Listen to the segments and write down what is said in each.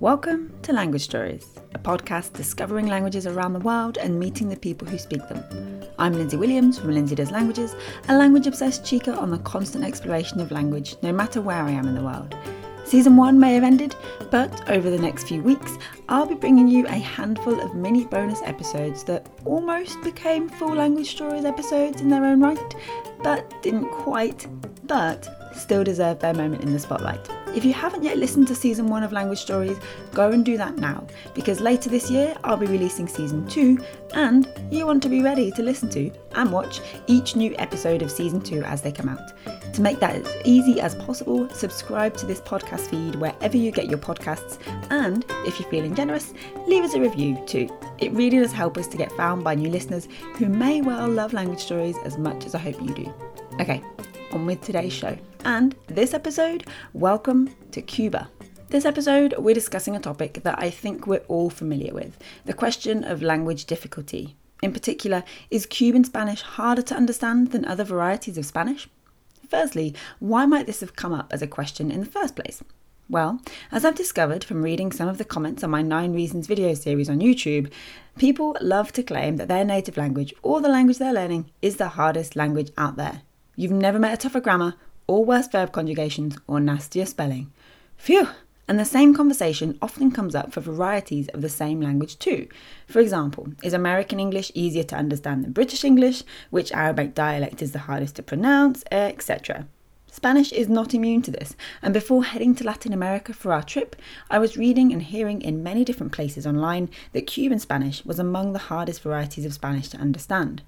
Welcome to Language Stories, a podcast discovering languages around the world and meeting the people who speak them. I'm Lindsay Williams from Lindsay Does Languages, a language obsessed chica on the constant exploration of language, no matter where I am in the world. Season 1 may have ended, but over the next few weeks, I'll be bringing you a handful of mini bonus episodes that almost became full language stories episodes in their own right, but didn't quite, but still deserve their moment in the spotlight. If you haven't yet listened to season one of Language Stories, go and do that now, because later this year I'll be releasing season two, and you want to be ready to listen to and watch each new episode of season two as they come out. To make that as easy as possible, subscribe to this podcast feed wherever you get your podcasts, and if you're feeling generous, leave us a review too. It really does help us to get found by new listeners who may well love language stories as much as I hope you do. Okay, on with today's show. And this episode, welcome to Cuba. This episode, we're discussing a topic that I think we're all familiar with the question of language difficulty. In particular, is Cuban Spanish harder to understand than other varieties of Spanish? Firstly, why might this have come up as a question in the first place? Well, as I've discovered from reading some of the comments on my 9 Reasons video series on YouTube, people love to claim that their native language or the language they're learning is the hardest language out there. You've never met a tougher grammar or worse verb conjugations or nastier spelling. Phew! And the same conversation often comes up for varieties of the same language too. For example, is American English easier to understand than British English? Which Arabic dialect is the hardest to pronounce? Etc. Spanish is not immune to this, and before heading to Latin America for our trip, I was reading and hearing in many different places online that Cuban Spanish was among the hardest varieties of Spanish to understand.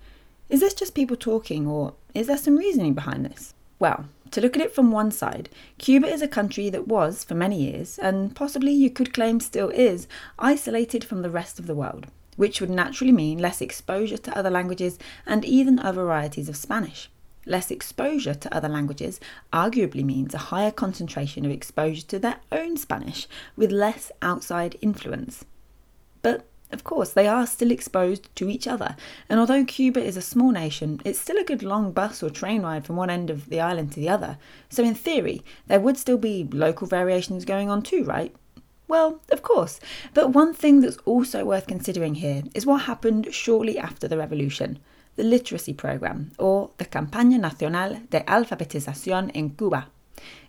Is this just people talking, or is there some reasoning behind this? Well, to look at it from one side, Cuba is a country that was, for many years, and possibly you could claim still is, isolated from the rest of the world, which would naturally mean less exposure to other languages and even other varieties of Spanish. Less exposure to other languages arguably means a higher concentration of exposure to their own Spanish with less outside influence. But of course, they are still exposed to each other, and although Cuba is a small nation, it's still a good long bus or train ride from one end of the island to the other. So, in theory, there would still be local variations going on too, right? Well, of course, but one thing that's also worth considering here is what happened shortly after the revolution the literacy program, or the Campaña Nacional de Alfabetización en Cuba.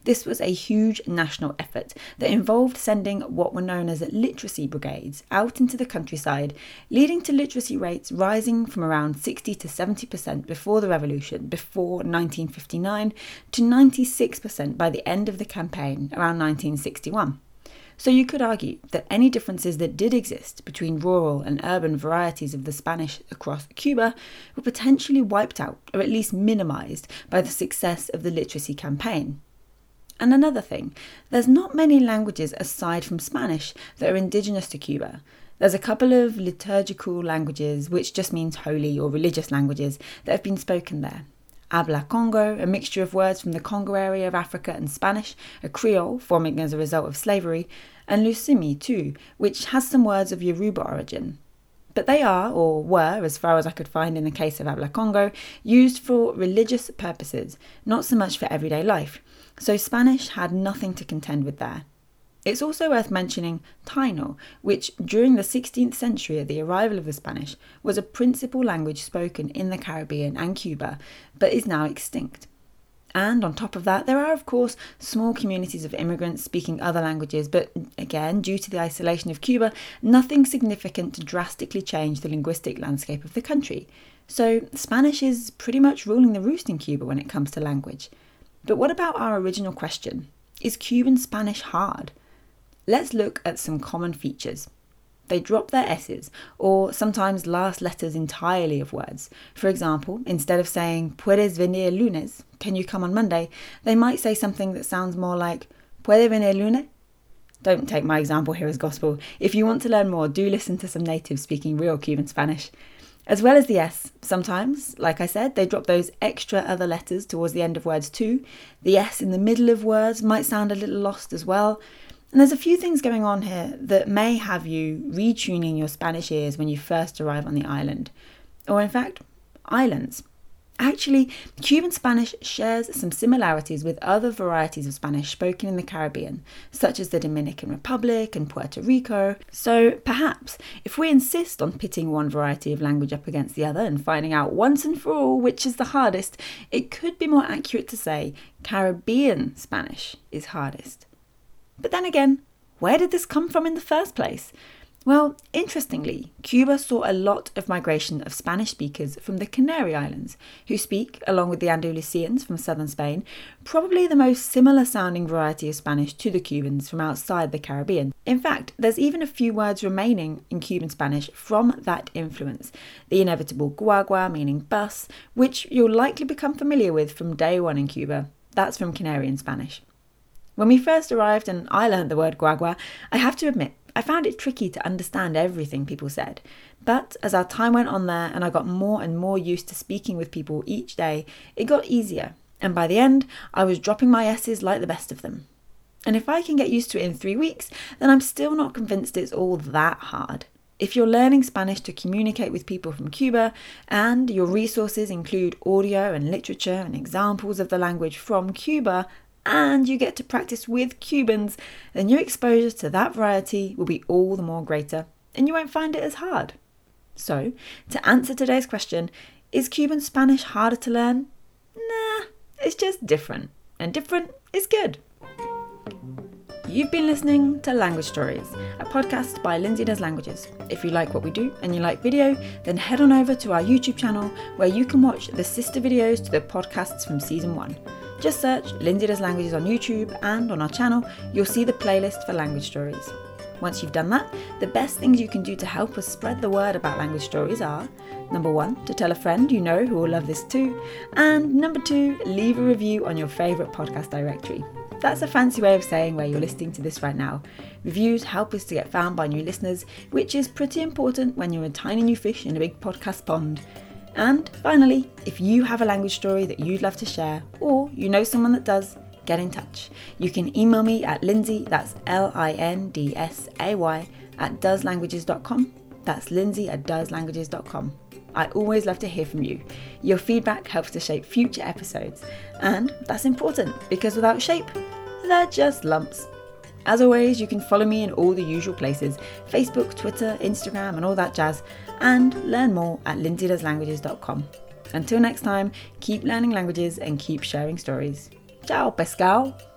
This was a huge national effort that involved sending what were known as literacy brigades out into the countryside, leading to literacy rates rising from around 60 to 70% before the revolution, before 1959, to 96% by the end of the campaign around 1961. So you could argue that any differences that did exist between rural and urban varieties of the Spanish across Cuba were potentially wiped out or at least minimized by the success of the literacy campaign. And another thing, there's not many languages aside from Spanish that are indigenous to Cuba. There's a couple of liturgical languages, which just means holy or religious languages, that have been spoken there. Habla Congo, a mixture of words from the Congo area of Africa and Spanish, a Creole forming as a result of slavery, and Lucumí too, which has some words of Yoruba origin. But they are, or were, as far as I could find in the case of Habla Congo, used for religious purposes, not so much for everyday life so Spanish had nothing to contend with there. It's also worth mentioning Taino, which during the 16th century at the arrival of the Spanish was a principal language spoken in the Caribbean and Cuba, but is now extinct. And on top of that, there are, of course, small communities of immigrants speaking other languages, but again, due to the isolation of Cuba, nothing significant to drastically change the linguistic landscape of the country. So, Spanish is pretty much ruling the roost in Cuba when it comes to language. But what about our original question? Is Cuban Spanish hard? Let's look at some common features. They drop their S's, or sometimes last letters entirely of words. For example, instead of saying, Puedes venir lunes, can you come on Monday, they might say something that sounds more like, Puede venir lunes? Don't take my example here as gospel. If you want to learn more, do listen to some natives speaking real Cuban Spanish. As well as the S, sometimes, like I said, they drop those extra other letters towards the end of words too. The S in the middle of words might sound a little lost as well. And there's a few things going on here that may have you retuning your Spanish ears when you first arrive on the island. Or, in fact, islands. Actually, Cuban Spanish shares some similarities with other varieties of Spanish spoken in the Caribbean, such as the Dominican Republic and Puerto Rico. So perhaps, if we insist on pitting one variety of language up against the other and finding out once and for all which is the hardest, it could be more accurate to say Caribbean Spanish is hardest. But then again, where did this come from in the first place? Well, interestingly, Cuba saw a lot of migration of Spanish speakers from the Canary Islands, who speak, along with the Andalusians from southern Spain, probably the most similar sounding variety of Spanish to the Cubans from outside the Caribbean. In fact, there's even a few words remaining in Cuban Spanish from that influence. The inevitable guagua, meaning bus, which you'll likely become familiar with from day one in Cuba. That's from Canarian Spanish. When we first arrived and I learned the word guagua, I have to admit I found it tricky to understand everything people said, but as our time went on there and I got more and more used to speaking with people each day, it got easier, and by the end, I was dropping my S's like the best of them. And if I can get used to it in three weeks, then I'm still not convinced it's all that hard. If you're learning Spanish to communicate with people from Cuba and your resources include audio and literature and examples of the language from Cuba, and you get to practice with Cubans, then your exposure to that variety will be all the more greater and you won't find it as hard. So, to answer today's question, is Cuban Spanish harder to learn? Nah, it's just different, and different is good. You've been listening to Language Stories, a podcast by Lindsay Does Languages. If you like what we do and you like video, then head on over to our YouTube channel where you can watch the sister videos to the podcasts from season one. Just search Lindsay Does Languages on YouTube and on our channel, you'll see the playlist for language stories. Once you've done that, the best things you can do to help us spread the word about language stories are number one, to tell a friend you know who will love this too, and number two, leave a review on your favourite podcast directory. That's a fancy way of saying where you're listening to this right now. Reviews help us to get found by new listeners, which is pretty important when you're a tiny new fish in a big podcast pond. And finally, if you have a language story that you'd love to share, or you know someone that does, get in touch. You can email me at Lindsay, that's L I N D S A Y, at doeslanguages.com. That's Lindsay at doeslanguages.com. I always love to hear from you. Your feedback helps to shape future episodes, and that's important because without shape, they're just lumps. As always, you can follow me in all the usual places Facebook, Twitter, Instagram, and all that jazz, and learn more at lindsaydoeslanguages.com. Until next time, keep learning languages and keep sharing stories. Ciao, pescado!